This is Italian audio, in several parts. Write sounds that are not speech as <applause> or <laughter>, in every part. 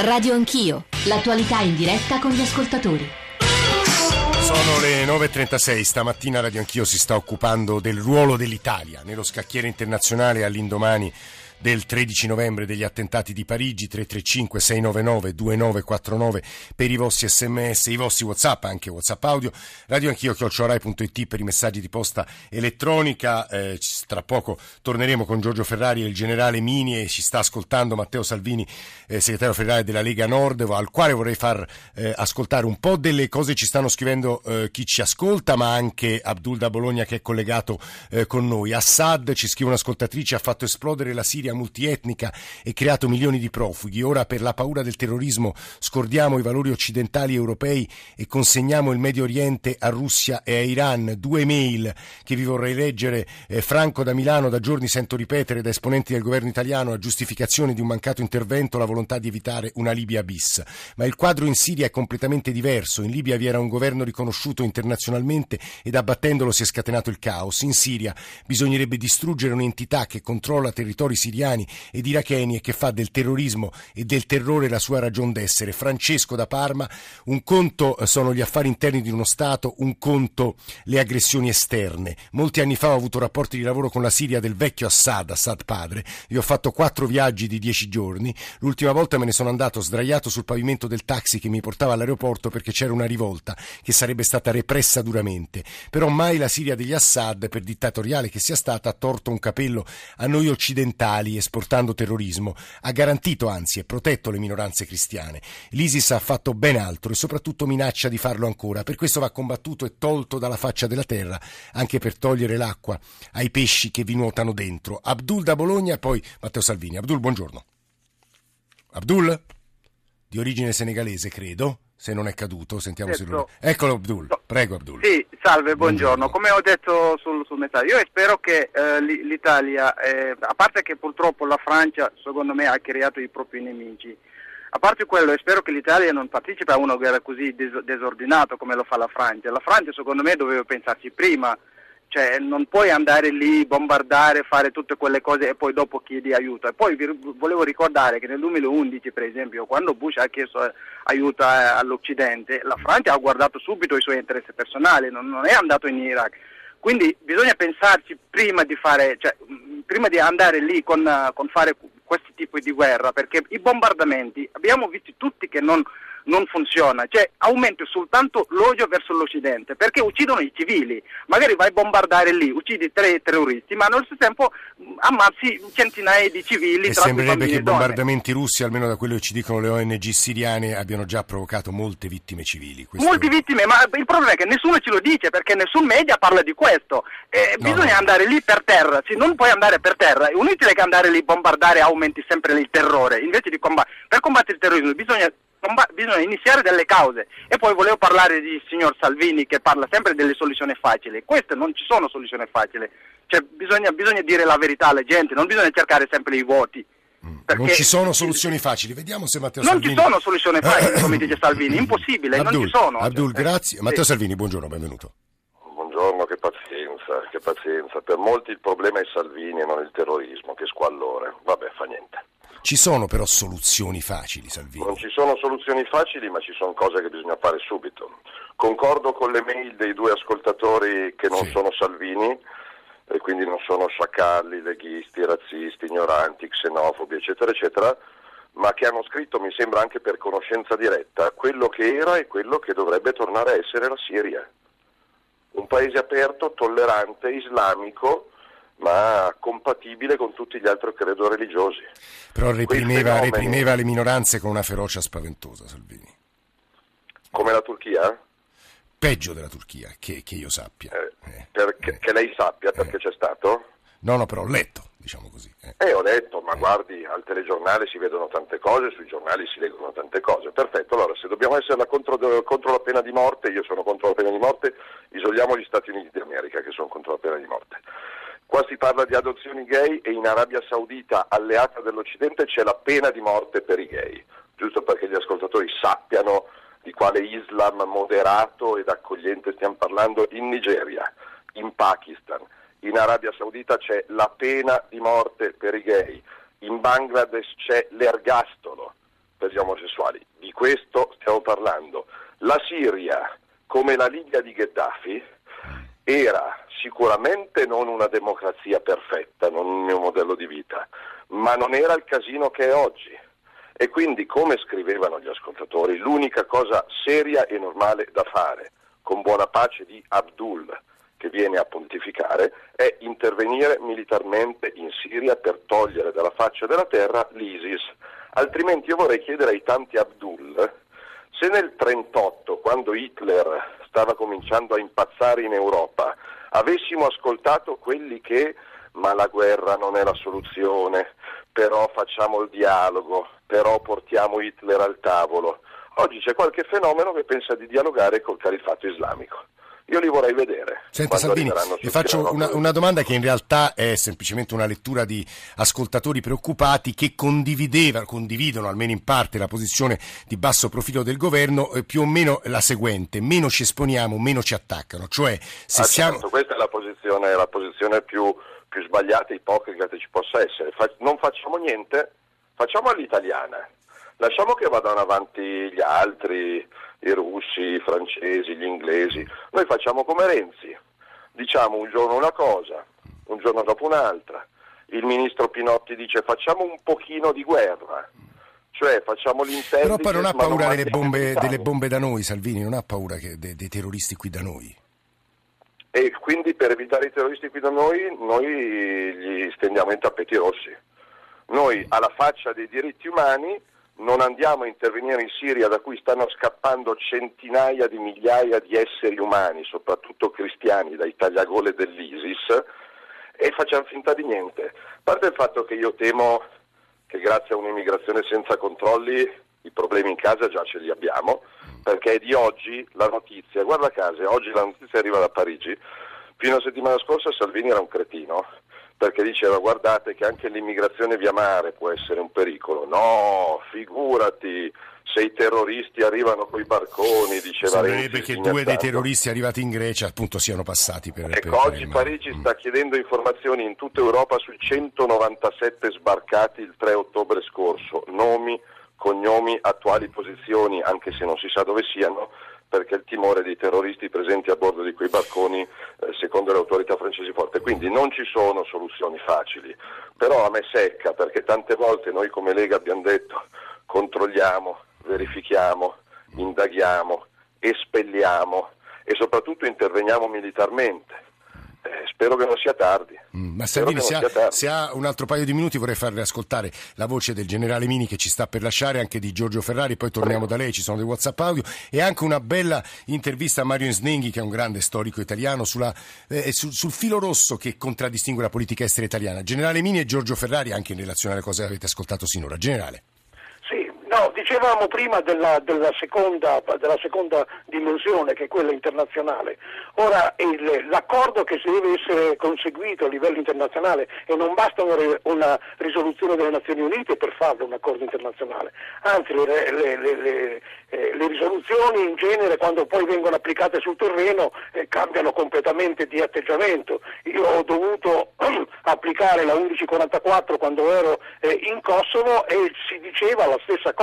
Radio Anch'io, l'attualità in diretta con gli ascoltatori. Sono le 9.36, stamattina Radio Anch'io si sta occupando del ruolo dell'Italia nello scacchiere internazionale all'indomani del 13 novembre degli attentati di Parigi 335 699 2949 per i vostri sms, i vostri whatsapp, anche whatsapp audio radio anch'io chiocciorai.it per i messaggi di posta elettronica. Eh, tra poco torneremo con Giorgio Ferrari e il generale Mini e ci sta ascoltando Matteo Salvini eh, segretario federale della Lega Nord al quale vorrei far eh, ascoltare un po' delle cose ci stanno scrivendo eh, chi ci ascolta ma anche Abdul da Bologna che è collegato eh, con noi. Assad ci scrive un'ascoltatrice ha fatto esplodere la Siria Siria multietnica e creato milioni di profughi. Ora per la paura del terrorismo scordiamo i valori occidentali europei e consegniamo il Medio Oriente a Russia e a Iran. Due mail che vi vorrei leggere. Eh, Franco da Milano, da giorni sento ripetere da esponenti del governo italiano a giustificazione di un mancato intervento la volontà di evitare una Libia bis. Ma il quadro in Siria è completamente diverso. In Libia vi era un governo riconosciuto internazionalmente ed abbattendolo si è scatenato il caos. In Siria bisognerebbe distruggere un'entità che controlla territori siriani siriani ed iracheni e che fa del terrorismo e del terrore la sua ragion d'essere. Francesco da Parma, un conto eh, sono gli affari interni di uno Stato, un conto le aggressioni esterne. Molti anni fa ho avuto rapporti di lavoro con la Siria del vecchio Assad, Assad padre. Io ho fatto quattro viaggi di dieci giorni. L'ultima volta me ne sono andato sdraiato sul pavimento del taxi che mi portava all'aeroporto perché c'era una rivolta che sarebbe stata repressa duramente. Però mai la Siria degli Assad, per dittatoriale che sia stata, ha torto un capello a noi occidentali illegali esportando terrorismo, ha garantito anzi e protetto le minoranze cristiane. L'ISIS ha fatto ben altro e soprattutto minaccia di farlo ancora, per questo va combattuto e tolto dalla faccia della terra, anche per togliere l'acqua ai pesci che vi nuotano dentro. Abdul da Bologna e poi Matteo Salvini. Abdul, buongiorno. Abdul? Di origine senegalese, credo se non è caduto, sentiamo certo. se lui... Eccolo Abdul, no. prego Abdul. Sì, salve, buongiorno. buongiorno. Come ho detto sul, sul messaggio, io spero che eh, l'Italia, eh, a parte che purtroppo la Francia secondo me ha creato i propri nemici, a parte quello spero che l'Italia non partecipi a una guerra così des- disordinata come lo fa la Francia. La Francia secondo me doveva pensarci prima cioè, non puoi andare lì, bombardare, fare tutte quelle cose e poi dopo chiedi aiuto. E poi vi volevo ricordare che nel 2011, per esempio, quando Bush ha chiesto aiuto all'Occidente, la Francia ha guardato subito i suoi interessi personali, non, non è andato in Iraq. Quindi bisogna pensarci prima di, fare, cioè, prima di andare lì con, con fare questi tipi di guerra, perché i bombardamenti abbiamo visto tutti che non non funziona, cioè aumenta soltanto l'odio verso l'Occidente, perché uccidono i civili, magari vai a bombardare lì, uccidi tre terroristi, ma nello stesso tempo ammazzi centinaia di civili. E sembrerebbe che i bombardamenti russi, almeno da quello che ci dicono le ONG siriane, abbiano già provocato molte vittime civili. Questo... Molte vittime, ma il problema è che nessuno ce lo dice, perché nessun media parla di questo. Eh, no, bisogna no. andare lì per terra, sì, non puoi andare per terra, è inutile che andare lì a bombardare aumenti sempre il terrore, invece di combattere, per combattere il terrorismo bisogna bisogna iniziare dalle cause. E poi volevo parlare di signor Salvini che parla sempre delle soluzioni facili. Queste non ci sono soluzioni facili. Cioè, bisogna, bisogna, dire la verità alle gente non bisogna cercare sempre i voti. Mm. non ci sono soluzioni facili. Vediamo se Matteo non Salvini non ci sono soluzioni facili come dice <coughs> Salvini. Impossibile Abdul, non ci sono. Abdul cioè, grazie. Matteo sì. Salvini buongiorno benvenuto. Buongiorno che pazienza che pazienza. Per molti il problema è Salvini e non il terrorismo che squallore. Vabbè fa niente ci sono però soluzioni facili, Salvini. Non ci sono soluzioni facili, ma ci sono cose che bisogna fare subito. Concordo con le mail dei due ascoltatori che non sì. sono Salvini, e quindi non sono sciacalli, leghisti, razzisti, ignoranti, xenofobi, eccetera, eccetera, ma che hanno scritto, mi sembra anche per conoscenza diretta, quello che era e quello che dovrebbe tornare a essere la Siria. Un paese aperto, tollerante, islamico, ma compatibile con tutti gli altri credo religiosi. Però reprimeva, fenomeni... reprimeva, le minoranze con una ferocia spaventosa, Salvini. Come la Turchia? Peggio della Turchia, che, che io sappia. Eh, eh, perché, eh, che lei sappia, perché eh. c'è stato? No, no, però ho letto, diciamo così. Eh, eh ho letto, ma guardi, al telegiornale si vedono tante cose, sui giornali si leggono tante cose. Perfetto, allora se dobbiamo essere contro, contro la pena di morte, io sono contro la pena di morte, isoliamo gli Stati Uniti d'America che sono contro la pena di morte. Qua si parla di adozioni gay e in Arabia Saudita, alleata dell'Occidente, c'è la pena di morte per i gay, giusto perché gli ascoltatori sappiano di quale Islam moderato ed accogliente stiamo parlando in Nigeria, in Pakistan, in Arabia Saudita c'è la pena di morte per i gay, in Bangladesh c'è l'ergastolo, per gli omosessuali. Di questo stiamo parlando. La Siria, come la Libia di Gheddafi, era sicuramente non una democrazia perfetta, non un mio modello di vita, ma non era il casino che è oggi. E quindi, come scrivevano gli ascoltatori, l'unica cosa seria e normale da fare, con buona pace di Abdul, che viene a pontificare, è intervenire militarmente in Siria per togliere dalla faccia della terra l'ISIS. Altrimenti io vorrei chiedere ai tanti Abdul se nel 1938, quando Hitler stava cominciando a impazzare in Europa, avessimo ascoltato quelli che ma la guerra non è la soluzione, però facciamo il dialogo, però portiamo Hitler al tavolo. Oggi c'è qualche fenomeno che pensa di dialogare col califato islamico. Io li vorrei vedere. Senta Salvini, vi faccio una, una, domanda che in realtà è semplicemente una lettura di ascoltatori preoccupati che condividono almeno in parte la posizione di basso profilo del governo, eh, più o meno la seguente, meno ci esponiamo, meno ci attaccano. Cioè, se ah, siamo... certo, questa è la posizione, la posizione più, più, sbagliata e ipocrita che ci possa essere. Non facciamo niente, facciamo all'italiana. Lasciamo che vadano avanti gli altri, i russi, i francesi, gli inglesi. Noi facciamo come Renzi, diciamo un giorno una cosa, un giorno dopo un'altra. Il ministro Pinotti dice facciamo un pochino di guerra, cioè facciamo l'interno. Però poi non ha paura delle bombe, delle bombe, da noi, Salvini, non ha paura che, dei, dei terroristi qui da noi. E quindi per evitare i terroristi qui da noi, noi gli stendiamo i tappeti rossi. Noi alla faccia dei diritti umani non andiamo a intervenire in Siria da cui stanno scappando centinaia di migliaia di esseri umani, soprattutto cristiani, dai tagliagole dell'ISIS e facciamo finta di niente. A parte il fatto che io temo che grazie a un'immigrazione senza controlli i problemi in casa già ce li abbiamo, perché è di oggi la notizia, guarda caso, oggi la notizia arriva da Parigi, fino a settimana scorsa Salvini era un cretino, perché diceva guardate che anche l'immigrazione via mare può essere un pericolo. No, figurati, se i terroristi arrivano con i barconi, diceva Sembrerebbe che due dei terroristi arrivati in Grecia appunto siano passati per... Ecco, per oggi Parigi mm. sta chiedendo informazioni in tutta Europa sui 197 sbarcati il 3 ottobre scorso, nomi, cognomi, attuali posizioni, anche se non si sa dove siano, perché il timore dei terroristi presenti a bordo di quei barconi, eh, secondo le autorità francesi, forte. Quindi non ci sono soluzioni facili, però a me secca perché tante volte noi come Lega abbiamo detto controlliamo, verifichiamo, indaghiamo, espelliamo e soprattutto interveniamo militarmente. Eh, spero che non sia tardi. Mm, ma Salvini, se ha, se ha, un altro paio di minuti vorrei farle ascoltare la voce del generale Mini che ci sta per lasciare, anche di Giorgio Ferrari, poi torniamo da lei, ci sono dei WhatsApp audio e anche una bella intervista a Mario Snenghi che è un grande storico italiano sulla, eh, sul, sul, filo rosso che contraddistingue la politica estera italiana. Generale Mini e Giorgio Ferrari anche in relazione alle cose che avete ascoltato sinora. Generale. No, dicevamo prima della, della, seconda, della, seconda, dimensione, che è quella internazionale. Ora il, l'accordo che si deve essere conseguito a livello internazionale, e non basta una, una risoluzione delle Nazioni Unite per farlo un accordo internazionale, anzi le, le, le, eh, le risoluzioni in genere quando poi vengono applicate sul terreno eh, cambiano completamente di atteggiamento. Io ho dovuto <clears throat> applicare la 1144 quando ero eh, in Kosovo e si diceva la stessa cosa,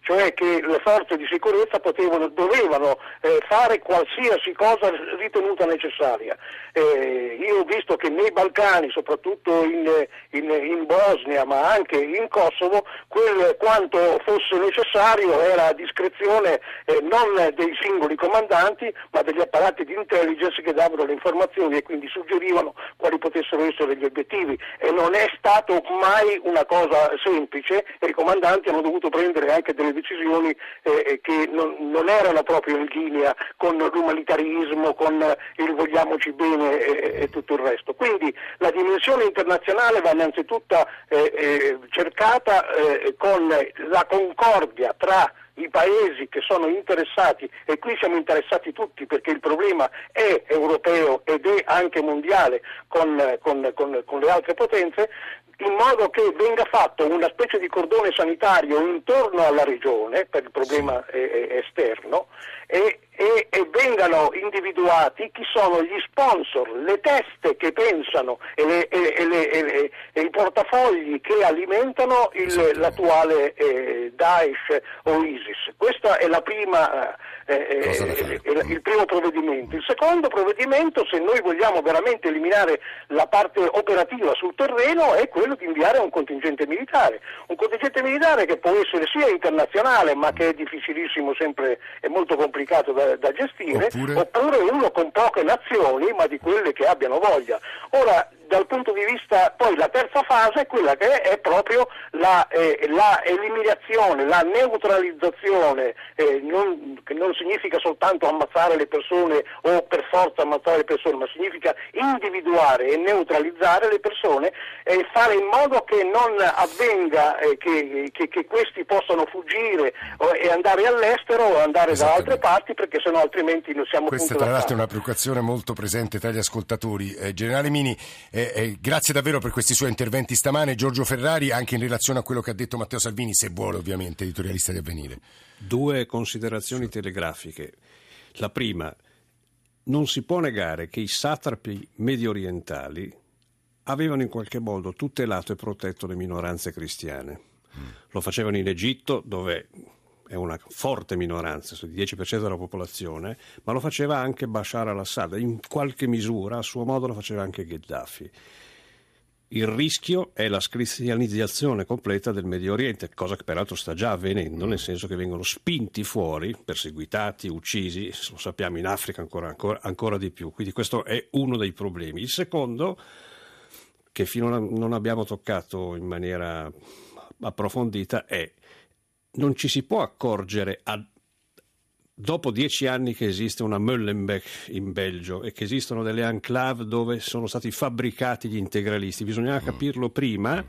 cioè che le forze di sicurezza potevano, dovevano eh, fare qualsiasi cosa ritenuta necessaria. Eh, io ho visto che nei Balcani, soprattutto in, in, in Bosnia ma anche in Kosovo, quel, quanto fosse necessario era a discrezione eh, non dei singoli comandanti ma degli apparati di intelligence che davano le informazioni e quindi suggerivano quali potessero essere gli obiettivi e non è stato mai una cosa semplice e i comandanti hanno dovuto prendere anche delle decisioni eh, che non, non, erano proprio in linea con l'umanitarismo, con il vogliamoci bene e, e tutto il resto. Quindi la dimensione internazionale va innanzitutto eh, eh, cercata eh, con la concordia tra i paesi che sono interessati, e qui siamo interessati tutti perché il problema è europeo ed è anche mondiale con, con, con, con le altre potenze, in modo che venga fatto una specie di cordone sanitario intorno alla regione per il problema eh, esterno e e, e, vengano individuati chi sono gli sponsor, le teste che pensano e, le, e, le, e i portafogli che alimentano il, l'attuale eh, Daesh o ISIS. Questa è la prima eh, eh, il primo provvedimento. Il secondo provvedimento, se noi vogliamo veramente eliminare la parte operativa sul terreno, è quello di inviare un contingente militare. Un contingente militare che può essere sia internazionale, ma che è difficilissimo, sempre è molto complicato da, da gestire, oppure... oppure uno con poche nazioni, ma di quelle che abbiano voglia. Ora, dal punto di vista, poi la terza fase è quella che è proprio la, eh, la eliminazione, la neutralizzazione, eh, non, che non significa soltanto ammazzare le persone o per forza ammazzare le persone, ma significa individuare e neutralizzare le persone e fare in modo che non avvenga eh, che, che, che, questi possano fuggire e andare all'estero o andare da altre parti perché sennò altrimenti non siamo Questa tra l'altro è una preoccupazione molto presente tra gli ascoltatori. Eh, Generale Mini, eh, eh, grazie davvero per questi suoi interventi stamane. Giorgio Ferrari, anche in relazione a quello che ha detto Matteo Salvini, se vuole ovviamente, editorialista di Avvenire. Due considerazioni telegrafiche. La prima, non si può negare che i satrapi medio orientali avevano in qualche modo tutelato e protetto le minoranze cristiane. Mm. Lo facevano in Egitto, dove è una forte minoranza, il 10% della popolazione, ma lo faceva anche Bashar al-Assad, in qualche misura a suo modo lo faceva anche Gheddafi. Il rischio è la cristianizzazione completa del Medio Oriente, cosa che peraltro sta già avvenendo, nel senso che vengono spinti fuori, perseguitati, uccisi, lo sappiamo in Africa ancora, ancora, ancora di più. Quindi questo è uno dei problemi. Il secondo, che finora non abbiamo toccato in maniera approfondita, è non ci si può accorgere a, dopo dieci anni che esiste una Möllenbeck in Belgio e che esistono delle enclave dove sono stati fabbricati gli integralisti, bisognava capirlo prima.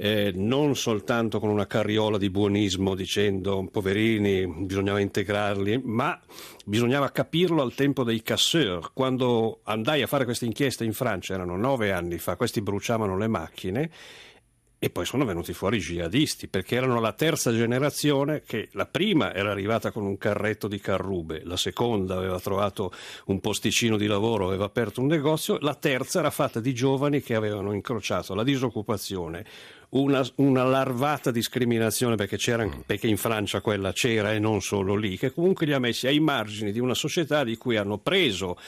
Eh, non soltanto con una carriola di buonismo dicendo poverini bisognava integrarli, ma bisognava capirlo al tempo dei casseur. Quando andai a fare questa inchiesta in Francia, erano nove anni fa, questi bruciavano le macchine e poi sono venuti fuori i jihadisti, perché erano la terza generazione che la prima era arrivata con un carretto di carrube, la seconda aveva trovato un posticino di lavoro, aveva aperto un negozio, la terza era fatta di giovani che avevano incrociato la disoccupazione, una, una, larvata discriminazione perché, perché, in Francia quella c'era e non solo lì, che comunque li ha messi ai margini di una società di cui hanno preso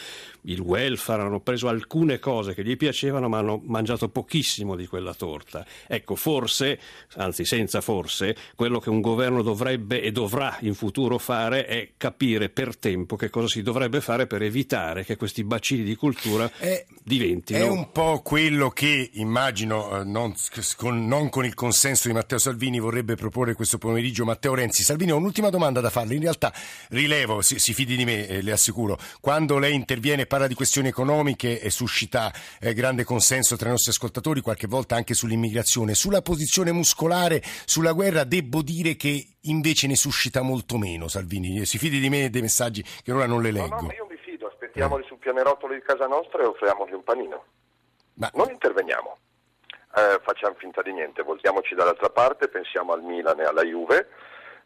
il welfare, hanno preso alcune cose che gli piacevano ma hanno mangiato pochissimo di quella torta. Ecco, forse, anzi senza forse, quello che un governo dovrebbe e dovrà in futuro fare è capire per tempo che cosa si dovrebbe fare per evitare che questi bacini di cultura è, diventino... È un po' quello che immagino, eh, non, con, non con il consenso di Matteo Salvini, vorrebbe proporre questo pomeriggio Matteo Renzi. Salvini, ho un'ultima domanda da farle. In realtà, rilevo, si, si fidi di me, eh, le assicuro, quando lei interviene parla di questioni economiche e suscita eh, grande consenso tra i nostri ascoltatori, qualche volta anche sull'immigrazione. Sulla posizione muscolare, sulla guerra, devo dire che invece ne suscita molto meno, Salvini. Si fidi di me e dei messaggi che ora non le leggo. No, no, io mi fido, aspettiamoli sul pianerottolo di casa nostra e offriamogli un panino. Ma... Non interveniamo. Eh, facciamo finta di niente, voltiamoci dall'altra parte, pensiamo al Milan e alla Juve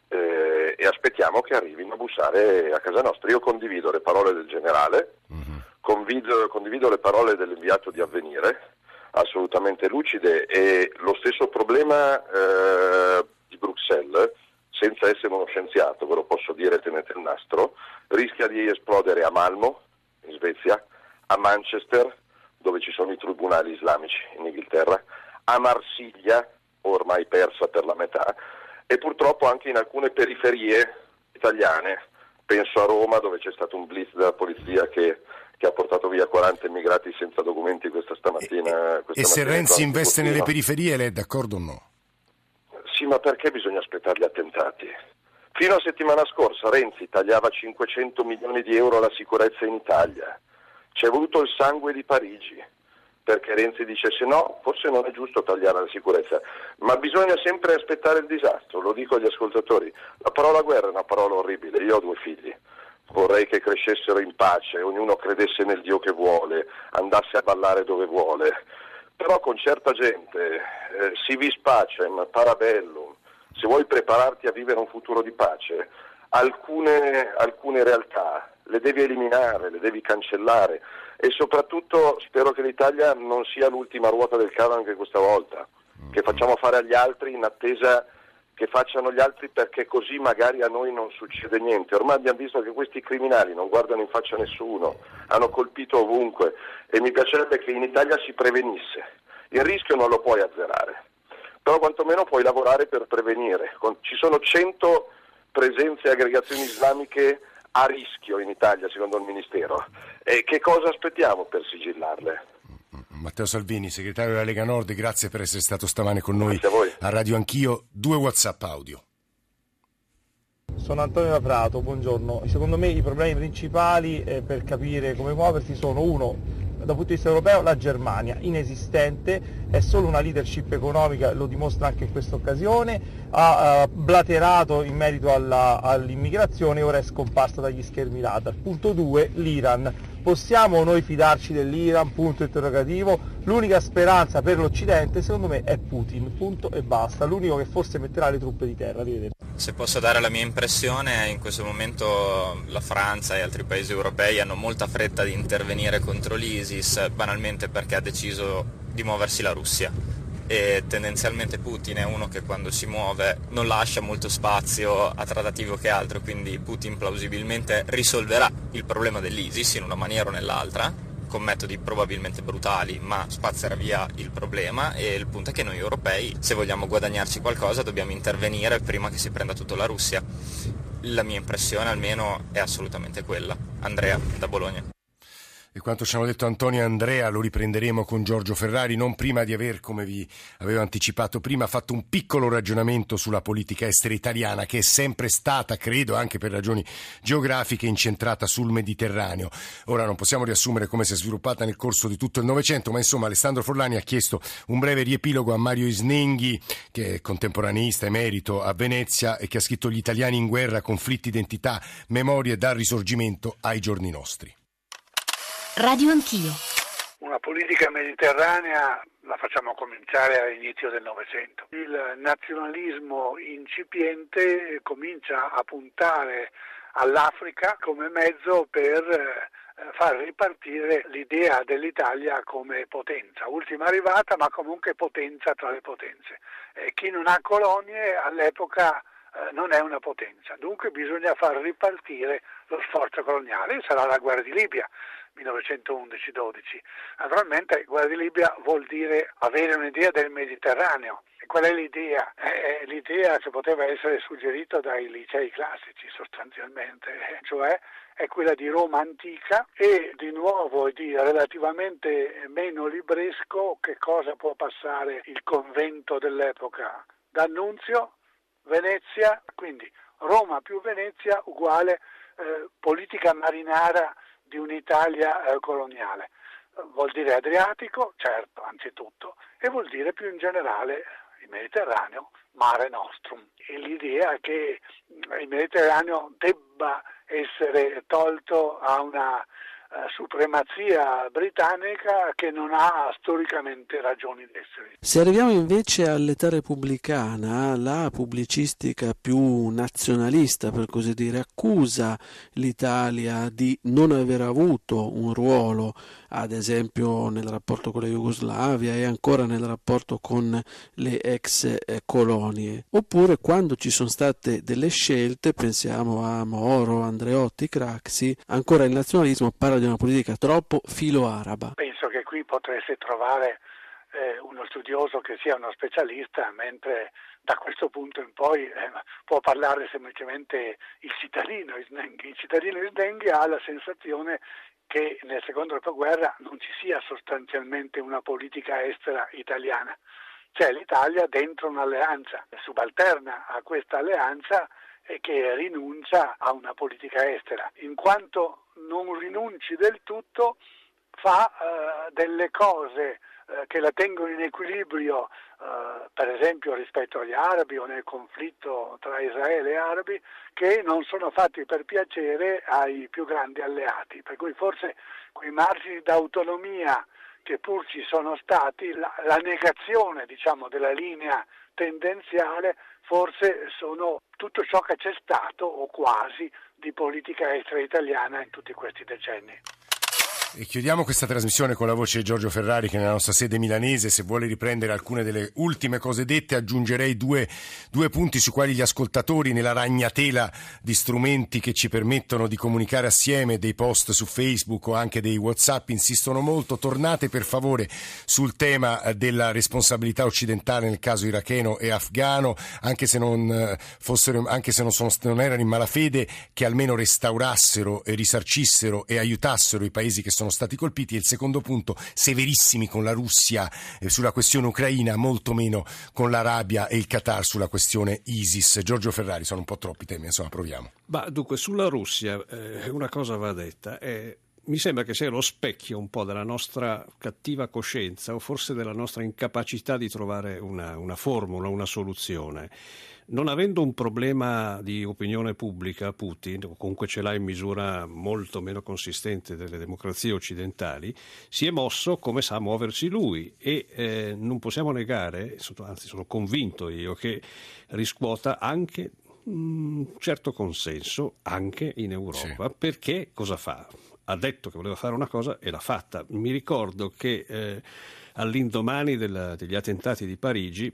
eh, e aspettiamo che arrivino a bussare a casa nostra. Io condivido le parole del generale, mm-hmm. condivido, condivido le parole dell'inviato di avvenire, assolutamente lucide, e lo stesso problema eh, di Bruxelles, senza essere uno scienziato, ve lo posso dire, tenete il nastro, rischia di esplodere a Malmo, in Svezia, a Manchester, dove ci sono i tribunali islamici in Inghilterra, a Marsiglia, ormai persa per la metà, e purtroppo anche in alcune periferie italiane. Penso a Roma dove c'è stato un blitz della polizia che, che ha portato via 40 immigrati senza documenti questa stamattina. Questa e se Renzi investe nelle periferie lei è d'accordo o no? Sì, ma perché bisogna aspettare gli attentati? Fino a settimana scorsa Renzi tagliava 500 milioni di euro alla sicurezza in Italia. C'è voluto il sangue di Parigi perché Renzi dicesse no, forse non è giusto tagliare la sicurezza, ma bisogna sempre aspettare il disastro, lo dico agli ascoltatori. La parola guerra è una parola orribile, io ho due figli, vorrei che crescessero in pace, ognuno credesse nel Dio che vuole, andasse a ballare dove vuole, però con certa gente eh, si vis pacem, parabellum, se vuoi prepararti a vivere un futuro di pace, alcune, alcune realtà, le devi eliminare, le devi cancellare e soprattutto spero che l'Italia non sia l'ultima ruota del carro anche questa volta, che facciamo fare agli altri in attesa che facciano gli altri perché così magari a noi non succede niente. Ormai abbiamo visto che questi criminali non guardano in faccia a nessuno, hanno colpito ovunque e mi piacerebbe che in Italia si prevenisse. Il rischio non lo puoi azzerare, però quantomeno puoi lavorare per prevenire. Ci sono 100 presenze e aggregazioni islamiche a rischio in Italia, secondo il Ministero. E che cosa aspettiamo per sigillarle? Matteo Salvini, segretario della Lega Nord, grazie per essere stato stamane con noi a, a Radio Anch'io. Due WhatsApp audio. Sono Antonio Laprato, buongiorno. Secondo me i problemi principali eh, per capire come muoversi sono uno, dal punto di vista europeo la Germania, inesistente, è solo una leadership economica, lo dimostra anche in questa occasione, ha uh, blaterato in merito alla, all'immigrazione e ora è scomparsa dagli schermi radar. Punto 2, l'Iran. Possiamo noi fidarci dell'Iran? Punto interrogativo. L'unica speranza per l'Occidente secondo me è Putin, punto e basta. L'unico che forse metterà le truppe di terra. Se posso dare la mia impressione, in questo momento la Francia e altri paesi europei hanno molta fretta di intervenire contro l'ISIS, banalmente perché ha deciso di muoversi la Russia e tendenzialmente Putin è uno che quando si muove non lascia molto spazio a trattative che altro, quindi Putin plausibilmente risolverà il problema dell'ISIS in una maniera o nell'altra, con metodi probabilmente brutali, ma spazzerà via il problema e il punto è che noi europei, se vogliamo guadagnarci qualcosa, dobbiamo intervenire prima che si prenda tutto la Russia. La mia impressione almeno è assolutamente quella. Andrea, da Bologna. E quanto ci hanno detto Antonio e Andrea lo riprenderemo con Giorgio Ferrari, non prima di aver, come vi avevo anticipato prima, fatto un piccolo ragionamento sulla politica estera italiana che è sempre stata, credo anche per ragioni geografiche, incentrata sul Mediterraneo. Ora non possiamo riassumere come si è sviluppata nel corso di tutto il Novecento, ma insomma Alessandro Forlani ha chiesto un breve riepilogo a Mario Isnenghi, che è contemporaneista emerito a Venezia e che ha scritto Gli italiani in guerra, conflitti, identità, memorie dal risorgimento ai giorni nostri. Radio Anch'io. Una politica mediterranea la facciamo cominciare all'inizio del Novecento. Il nazionalismo incipiente comincia a puntare all'Africa come mezzo per eh, far ripartire l'idea dell'Italia come potenza, ultima arrivata ma comunque potenza tra le potenze. E chi non ha colonie all'epoca eh, non è una potenza, dunque bisogna far ripartire lo sforzo coloniale, sarà la guerra di Libia 1911-12. Naturalmente guerra di Libia vuol dire avere un'idea del Mediterraneo. E qual è l'idea? È l'idea che poteva essere suggerita dai licei classici sostanzialmente, cioè è quella di Roma antica e di nuovo di relativamente meno libresco che cosa può passare il convento dell'epoca. D'Annunzio, Venezia, quindi Roma più Venezia uguale eh, politica marinara di un'Italia eh, coloniale. Vuol dire Adriatico, certo, anzitutto, e vuol dire più in generale il Mediterraneo, mare nostrum. E l'idea che il Mediterraneo debba essere tolto a una eh, supremazia britannica che non ha storicamente ragioni d'essere. Se arriviamo invece all'età repubblicana, la pubblicistica più nazionalista, per così dire, accusa l'Italia di non aver avuto un ruolo, ad esempio nel rapporto con la Jugoslavia e ancora nel rapporto con le ex eh, colonie. Oppure quando ci sono state delle scelte, pensiamo a Moro, Andreotti, Craxi, ancora il nazionalismo parla di di una politica troppo filo-araba. Penso che qui potreste trovare eh, uno studioso che sia uno specialista, mentre da questo punto in poi eh, può parlare semplicemente il cittadino Isnenghi. Il cittadino Isnenghi ha la sensazione che nel secondo dopoguerra non ci sia sostanzialmente una politica estera italiana. C'è l'Italia dentro un'alleanza subalterna a questa alleanza che rinuncia a una politica estera. In quanto non rinunci del tutto, fa eh, delle cose eh, che la tengono in equilibrio, eh, per esempio rispetto agli arabi o nel conflitto tra Israele e arabi, che non sono fatti per piacere ai più grandi alleati. Per cui forse quei margini d'autonomia che pur ci sono stati, la, la negazione diciamo, della linea tendenziale forse sono tutto ciò che c'è stato o quasi di politica estera italiana in tutti questi decenni. E chiudiamo questa trasmissione con la voce di Giorgio Ferrari che nella nostra sede milanese. Se vuole riprendere alcune delle ultime cose dette, aggiungerei due, due, punti su quali gli ascoltatori, nella ragnatela di strumenti che ci permettono di comunicare assieme, dei post su Facebook o anche dei WhatsApp, insistono molto. Tornate per favore sul tema eh, della responsabilità occidentale nel caso iracheno e afgano, anche se non, eh, fossero, anche se non, sono, non erano in malafede, che almeno restaurassero e risarcissero e aiutassero i paesi che sono sono stati colpiti e il secondo punto severissimi con la Russia eh, sulla questione ucraina, molto meno con l'Arabia e il Qatar sulla questione ISIS. Giorgio Ferrari, sono un po' troppi temi, insomma proviamo. Ma dunque sulla Russia eh, una cosa va detta, eh, mi sembra che sia lo specchio un po' della nostra cattiva coscienza o forse della nostra incapacità di trovare una, una formula, una soluzione non avendo un problema di opinione pubblica, Putin, o comunque ce l'ha in misura molto meno consistente delle democrazie occidentali, si è mosso come sa muoversi lui e eh, non possiamo negare, anzi sono convinto io, che riscuota anche un certo consenso anche in Europa, sì. perché cosa fa? Ha detto che voleva fare una cosa e l'ha fatta. Mi ricordo che eh, all'indomani della, degli attentati di Parigi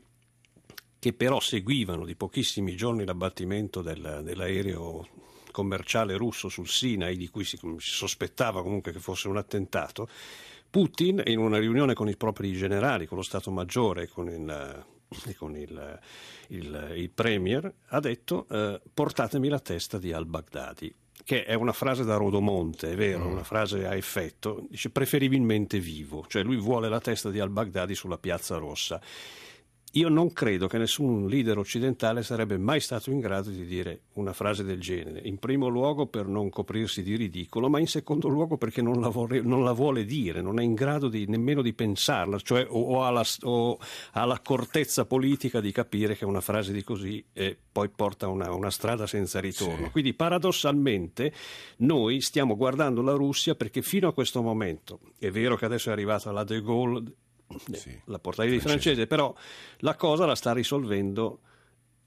che però seguivano di pochissimi giorni l'abbattimento del, dell'aereo commerciale russo sul Sinai, di cui si, si sospettava comunque che fosse un attentato, Putin, in una riunione con i propri generali, con lo Stato Maggiore con il, con il, il, il Premier, ha detto eh, portatemi la testa di al-Baghdadi che è una frase da Rodomonte, è vero, mm. una frase a effetto, dice preferibilmente vivo, cioè lui vuole la testa di al-Baghdadi sulla piazza rossa. Io non credo che nessun leader occidentale sarebbe mai stato in grado di dire una frase del genere. In primo luogo per non coprirsi di ridicolo, ma in secondo luogo perché non la, vuole, non la vuole dire, non è in grado di, nemmeno di pensarla, cioè o, o, ha la, o, ha l'accortezza politica di capire che una frase di così eh, poi porta a una, una, strada senza ritorno. Sì. Quindi paradossalmente noi stiamo guardando la Russia perché fino a questo momento, è vero che adesso è arrivata la De Gaulle sì, la portavoce francese, però la cosa la sta risolvendo,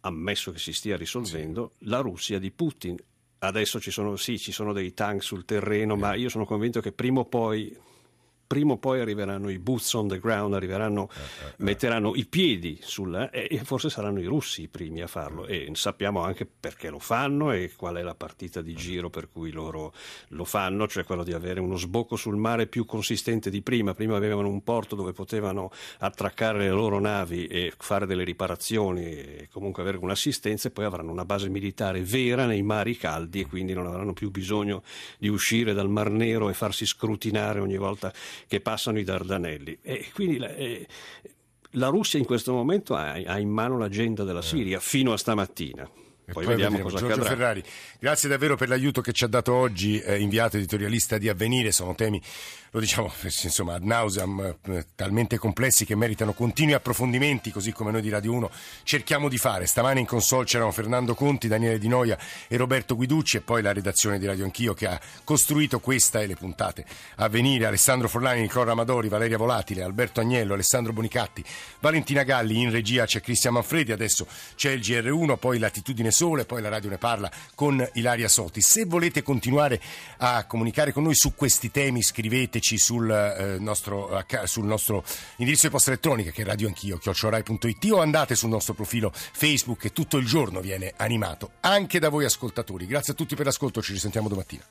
ammesso che si stia risolvendo, sì. la Russia di Putin. Adesso ci sono, sì, ci sono dei tank sul terreno, eh. ma io sono convinto che prima o poi prima o poi arriveranno i boots on the ground, arriveranno, eh, eh, eh. metteranno i piedi sulla, e forse saranno i russi i primi a farlo e sappiamo anche perché lo fanno e qual è la partita di giro per cui loro lo fanno, cioè quello di avere uno sbocco sul mare più consistente di prima. Prima avevano un porto dove potevano attraccare le loro navi e fare delle riparazioni e comunque avere un'assistenza e poi avranno una base militare vera nei mari caldi e quindi non avranno più bisogno di uscire dal Mar Nero e farsi scrutinare ogni volta che passano i Dardanelli. E quindi la, eh, la Russia in questo momento ha, ha in mano l'agenda della Siria fino a stamattina. E poi, poi vediamo cosa Giorgio accadrà. Ferrari, grazie davvero per l'aiuto che ci ha dato oggi, eh, inviato editorialista di Avvenire. Sono temi, lo diciamo <laughs> insomma, ad nauseam, eh, talmente complessi che meritano continui approfondimenti, così come noi di Radio 1 cerchiamo di fare. Stamane in console c'erano Fernando Conti, Daniele Di Noia e Roberto Guiducci, e poi la redazione di Radio Anch'io che ha costruito questa e le puntate. Avvenire, Alessandro Forlani, Nicola Amadori, Valeria Volatile, Alberto Agnello, Alessandro Bonicatti, Valentina Galli. In regia c'è Cristian Manfredi, adesso c'è il GR1, poi Latitudine Sole, poi la radio ne parla con Ilaria Soti. Se volete continuare a comunicare con noi su questi temi, scriveteci sul, eh, nostro, sul nostro, indirizzo di posta elettronica che è radioanchio, chiocciorai.it o andate sul nostro profilo Facebook che tutto il giorno viene animato anche da voi ascoltatori. Grazie a tutti per l'ascolto, ci risentiamo domattina.